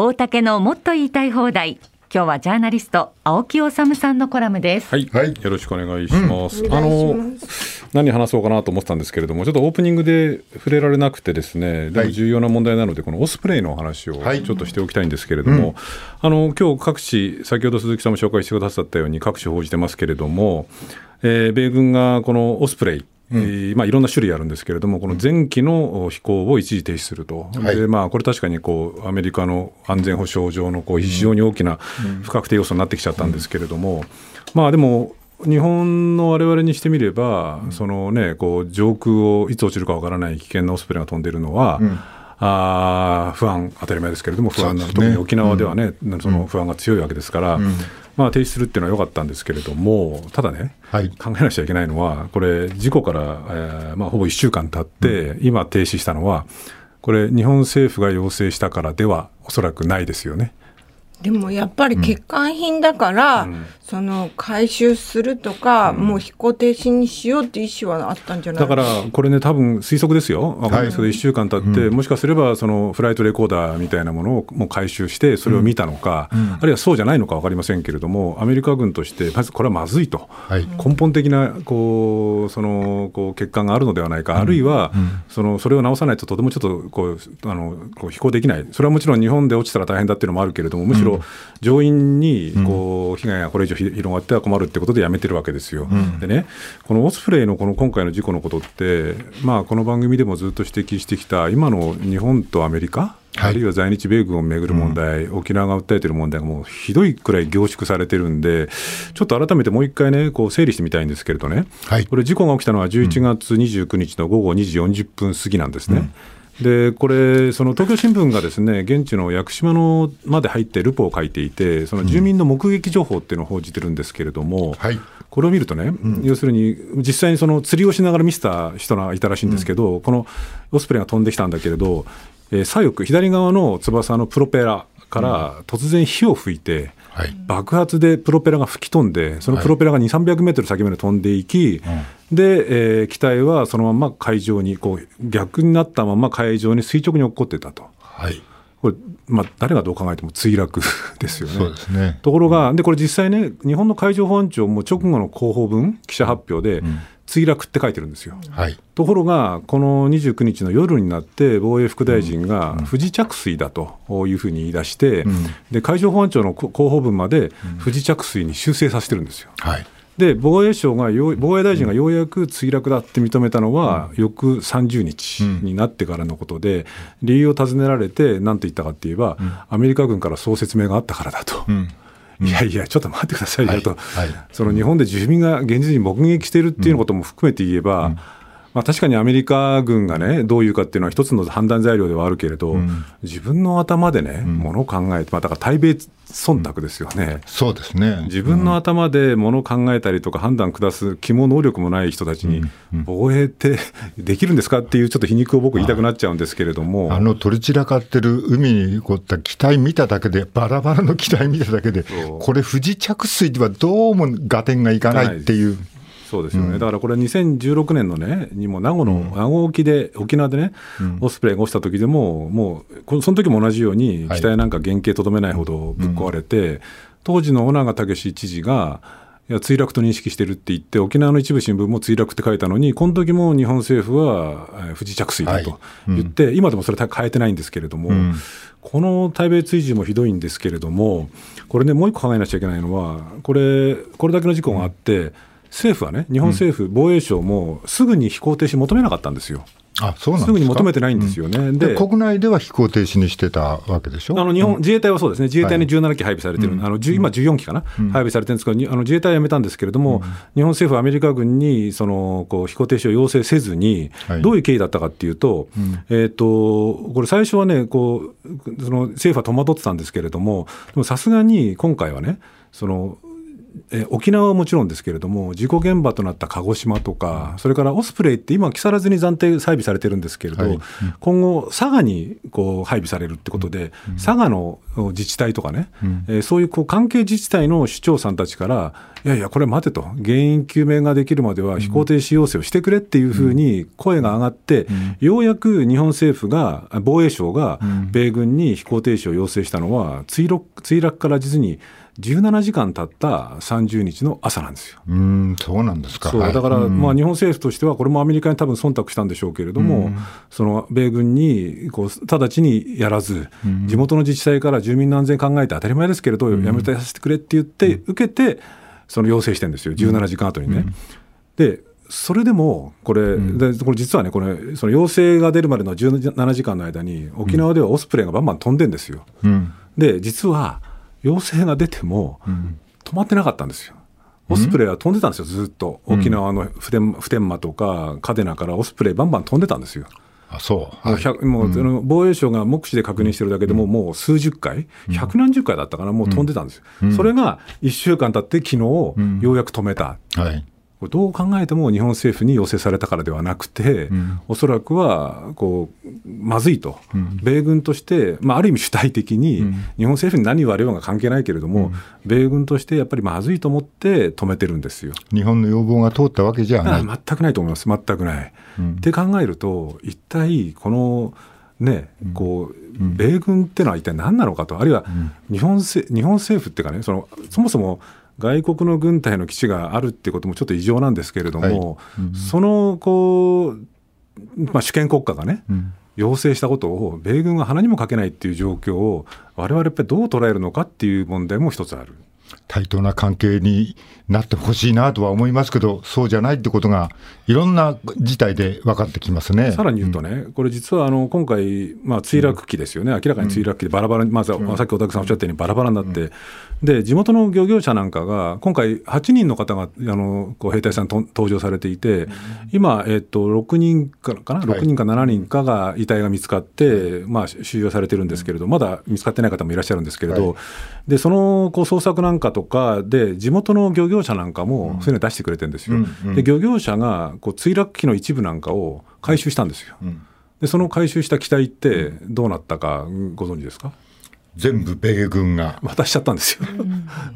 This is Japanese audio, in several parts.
大竹のもっと言いたい放題。今日はジャーナリスト青木治さんのコラムです。はい、はい、よろしくお願いします。うん、あの何話そうかなと思ってたんですけれども、ちょっとオープニングで触れられなくてですね、でも重要な問題なので、このオスプレイの話をちょっとしておきたいんですけれども、はいあの今日各地先ほど鈴木さんも紹介してくださったように各地報じてますけれども、えー、米軍がこのオスプレイうん、まあ、いろんな種類あるんですけれども、この前期の飛行を一時停止すると、はい、でまあ、これ確かにこうアメリカの安全保障上のこう非常に大きな不確定要素になってきちゃったんですけれども、まあ、でも、日本のわれわれにしてみれば、そのね、こう上空をいつ落ちるかわからない危険なオスプレイが飛んでいるのは、うん。あ不安、当たり前ですけれども、不安な、ね、特に沖縄ではね、うん、その不安が強いわけですから、うん、まあ、停止するっていうのは良かったんですけれども、ただね、はい、考えなくちゃいけないのは、これ、事故から、えーまあ、ほぼ1週間経って、うん、今、停止したのは、これ、日本政府が要請したからでは、おそらくないですよね。でもやっぱり欠陥品だから、うん、その回収するとか、うん、もう飛行停止にしようっていう意思はあったんじゃない？だからこれね、多分推測ですよ、分かんない。ですけど、1週間経って、うん、もしかすればそのフライトレコーダーみたいなものをもう回収して、それを見たのか、あるいはそうじゃないのか分かりませんけれども、アメリカ軍として、まずこれはまずいと、はい、根本的なこうそのこう欠陥があるのではないか、あるいはそのそれを直さないと、とてもちょっとこうあのこう飛行できない、それはもちろん日本で落ちたら大変だっていうのもあるけれども、むしろろ上院にこう被害がこれ以上広がっては困るってことでやめてるわけですよ。うん、でね、このオスプレイのこの今回の事故のことって、まあ、この番組でもずっと指摘してきた、今の日本とアメリカ、あるいは在日米軍をめぐる問題、うん、沖縄が訴えている問題がもうひどいくらい凝縮されてるんで、ちょっと改めてもう一回ね、こう整理してみたいんですけれどね、はい、これ、事故が起きたのは11月29日の午後2時40分過ぎなんですね。うんでこれ、その東京新聞がですね現地の屋久島のまで入ってルポを書いていて、その住民の目撃情報っていうのを報じてるんですけれども、うんはい、これを見るとね、うん、要するに実際にその釣りをしながら見せた人がいたらしいんですけど、うん、このオスプレイが飛んできたんだけれど、えー、左翼、左側の翼のプロペラから突然火を吹いて、はい、爆発でプロペラが吹き飛んで、そのプロペラが2、300メートル先まで飛んでいき、で、えー、機体はそのまま海上にこう逆になったまま海上に垂直に落っこってたと。はい。これ、まあ、誰がどう考えても墜落 ですよね。そうですね。ところが、でこれ実際ね、日本の海上保安庁も直後の広報文、記者発表で、うん墜落って書いてるんですよ。はい、ところが、この29日の夜になって、防衛副大臣が不時着水だというふうに言い出して、うん、で海上保安庁の広報文まで不時着水に修正させてるんですよ。はい。で防衛省が防衛大臣がようやく墜落だって認めたのは、翌30日になってからのことで、理由を尋ねられて、なんて言ったかって言えば、アメリカ軍からそう説明があったからだと。いやいや、ちょっと待ってくださいよと、はい。はい、その日本で住民が現実に目撃しているっていうことも含めて言えば、うんまあ、確かにアメリカ軍がね、どういうかっていうのは一つの判断材料ではあるけれど、うん、自分の頭でね、も、の、を考えて、まあ、だから対米忖度ですよね、うん、そうですね。自分の頭でものを考えたりとか判断下す気も能力もない人たちに、防衛ってできるんですかっていう、ちょっと皮肉を僕、言いたくなっちゃうんですけれども。あの取り散らかってる海にこった機体見ただけで、バラバラの機体見ただけで、これ、不時着水ではどうも合点がいかないっていう。そうですよね、うん、だからこれ、2016年のね、にも名護の、名護沖で、沖縄でね、うん、オスプレイが落ちた時でも、もう、その時も同じように、機体なんか原型とどめないほどぶっ壊れて、はい、当時の尾長武知事が、いや墜落と認識してるって言って、沖縄の一部新聞も墜落って書いたのに、この時も日本政府は不時着水だと言って、はいうん、今でもそれ変えてないんですけれども、うん、この対米追従もひどいんですけれども、これね、もう一個考えなきゃいけないのは、これ、これだけの事故があって、政府はね、日本政府、防衛省もすぐに飛行停止求めなかったんですよ。あそうなんすぐに求めてないんですよね、うん、で国内では飛行停止にしてたわけでしょ？あの日本、自衛隊はそうですね、自衛隊に17機配備されてる、はい、あの今、14機かな、うん、配備されてるんですけど、あの自衛隊はやめたんですけれども、うん、日本政府はアメリカ軍にそのこう飛行停止を要請せずに、はい、どういう経緯だったかっていうと、えーと、これ、最初はねこうその、政府は戸惑ってたんですけれども、でもさすがに今回はね、そのえ沖縄はもちろんですけれども、事故現場となった鹿児島とか、それからオスプレイって今、木更津に暫定配備されてるんですけれど、はい、今後、佐賀にこう配備されるってことで、うん、佐賀の自治体とかね、うん、えー、そういうこう関係自治体の首長さんたちから、いやいや、これ待てと、原因究明ができるまでは飛行停止要請をしてくれっていうふうに声が上がって、ようやく日本政府が、防衛省が米軍に飛行停止を要請したのは、墜落墜落から実に17時間経った30日の朝なんですよ。うんそうなんですか。だから、まあ、日本政府としては、これもアメリカに多分忖度したんでしょうけれども、その米軍にこう直ちにやらず、地元の自治体から住民の安全考えて当たり前ですけれど、やめてさせてくれって言って、受けて、その要請してるんですよ、17時間後にね。でそれでもこれ、うん、でこれ実はね、これその要請が出るまでの17時間の間に、沖縄ではオスプレイがバンバン飛んでんですよ。うん、で、実は要請が出ても、止まってなかったんですよ。オスプレイは飛んでたんですよ、ずっと。沖縄の普天普天間とか、嘉手納からオスプレイバンバン飛んでたんですよ。あそう、はい、もう、うん、防衛省が目視で確認してるだけでも、もう数十回、百何十回だったかな、もう飛んでたんですよ。うん、それが1週間経って、昨日、ようやく止めた。はいどう考えても日本政府に要請されたからではなくて、うん、おそらくはこうまずいと、うん、米軍として、まあ、ある意味主体的に、日本政府に何言われようが関係ないけれども、うん、米軍としてやっぱりまずいと思って止めてるんですよ。日本の要望が通ったわけじゃない。全くないと思います、全くない。って考えると、一体このね、こう米軍ってのは一体何なのかと、あるいは日本せ日本政府っていうかね、そのそもそも外国の軍隊の基地があるってこともちょっと異常なんですけれども、はい。うん、そのこう、まあ、主権国家がね、うん、要請したことを米軍が鼻にもかけないっていう状況を、われわれやっぱりどう捉えるのかっていう問題も一つある。対等な関係になってほしいなとは思いますけど、そうじゃないってことが、いろんな事態で分かってきますね。さらに言うとね、うん、これ実はあの今回、まあ、墜落機ですよね、明らかに墜落機でバラバラに、まず、はさっき小竹さんおっしゃったように、バラバラになって、で地元の漁業者なんかが、今回、8人の方があのこう兵隊さんと登場されていて、今、えっと、6人かかな、6人か7人かが遺体が見つかって、まあ、収容されてるんですけれど、まだ見つかってない方もいらっしゃるんですけれど、でそのこう捜索なんかとかで、地元の漁業者なんかも、そういうの出してくれてるんですよ。で漁業者がこう墜落機の一部なんかを回収したんですよ。でその回収した機体ってどうなったかご存知ですか？全部米軍が。渡しちゃったんですよ、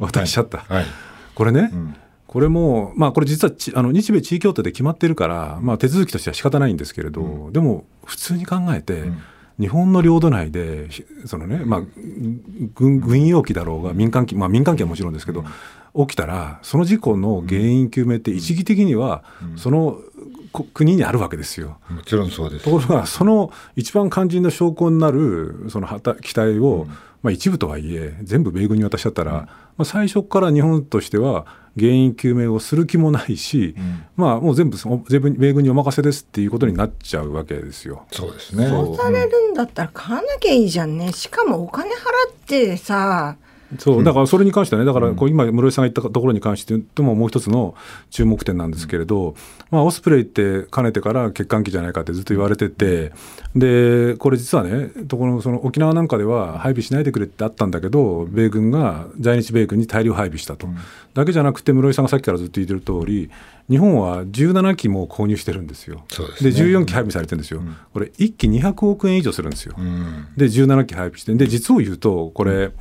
渡しちゃった、はい、これね、うん、これも、まあ、これ実はあの日米地位協定で決まってるから、まあ、手続きとしては仕方ないんですけれど、うん、でも普通に考えて、うん日本の領土内で、そのね、まあ、軍軍用機だろうが、民間機、まあ、民間機はもちろんですけど、起きたら、その事故の原因究明って一義的には、その国にあるわけですよ。もちろんそうです。ところが、その一番肝心の証拠になる、その機体を、うん、まあ一部とはいえ、全部米軍に渡しちゃったら、うん、まあ最初から日本としては原因究明をする気もないし、うん、まあもう全部全部米軍にお任せですっていうことになっちゃうわけですよ。そうですね。そうされるんだったら買わなきゃいいじゃんね。しかもお金払ってさ、そうだからそれに関してはね、だからこう今、室井さんが言ったところに関してとももう一つの注目点なんですけれど、まあ、オスプレイってかねてから欠陥機じゃないかってずっと言われてて、でこれ実はね、ところその沖縄なんかでは配備しないでくれってあったんだけど、米軍が在日米軍に大量配備したと、だけじゃなくて、室井さんがさっきからずっと言ってる通り、日本は17機も購入してるんですよ、で、ね、14機配備されてるんですよ、うん、これ、1機200億円以上するんですよ、うん、で、17機配備して、で実を言うと、これ、うん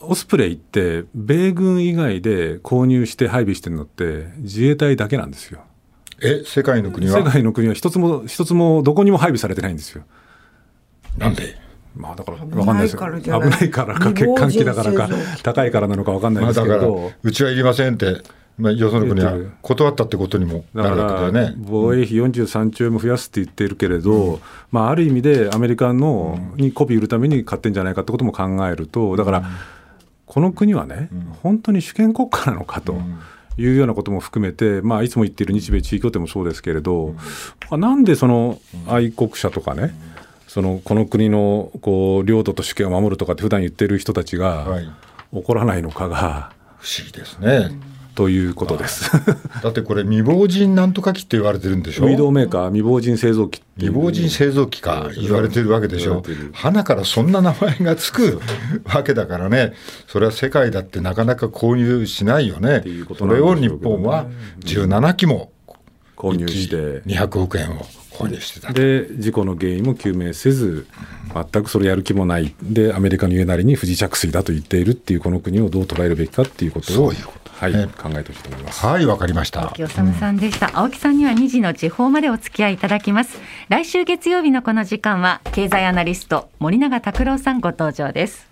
オスプレイって米軍以外で購入して配備してるのって自衛隊だけなんですよ。え世界の国は？世界の国は一つも一つもどこにも配備されてないんですよ。なんで？まあだから分かんないですよ。危ないからか欠陥機だからか高いからなのか分かんないですけど、まあ、うちはいりませんってまあ、よその国は断ったってことにもなるわけだよね。防衛費43兆円も増やすって言ってるけれど、うん、まあ、ある意味でアメリカのに媚び売るために買ってんじゃないかってことも考えると、だから、この国はね、うん、本当に主権国家なのかと。いうようなことも含めて、まあ、いつも言っている日米地位協定もそうですけれど、うん、なんでその愛国者とかね、そのこの国のこう領土と主権を守るとかって普段言ってる人たちが怒らないのかが、不思議ですね。ということです。だってこれ未亡人なんとか機って言われてるんでしょ？未動メーカー未亡人製造機未亡人製造機か言われてるわけでしょ？花からそんな名前がつく わけだからね。それは世界だってなかなか購入しないよね。それを日本は17機も購入して200億円を購入してたで事故の原因も究明せず全くそれやる気もないでアメリカの言うなりに不時着水だと言っているっていうこの国をどう捉えるべきかっていうことをはい、考えてほしいと思います。はい、わかりました。青木治さんでした、うん、青木さんには2時の地方までお付き合いいただきます。来週月曜日のこの時間は経済アナリスト森永卓郎さんご登場です。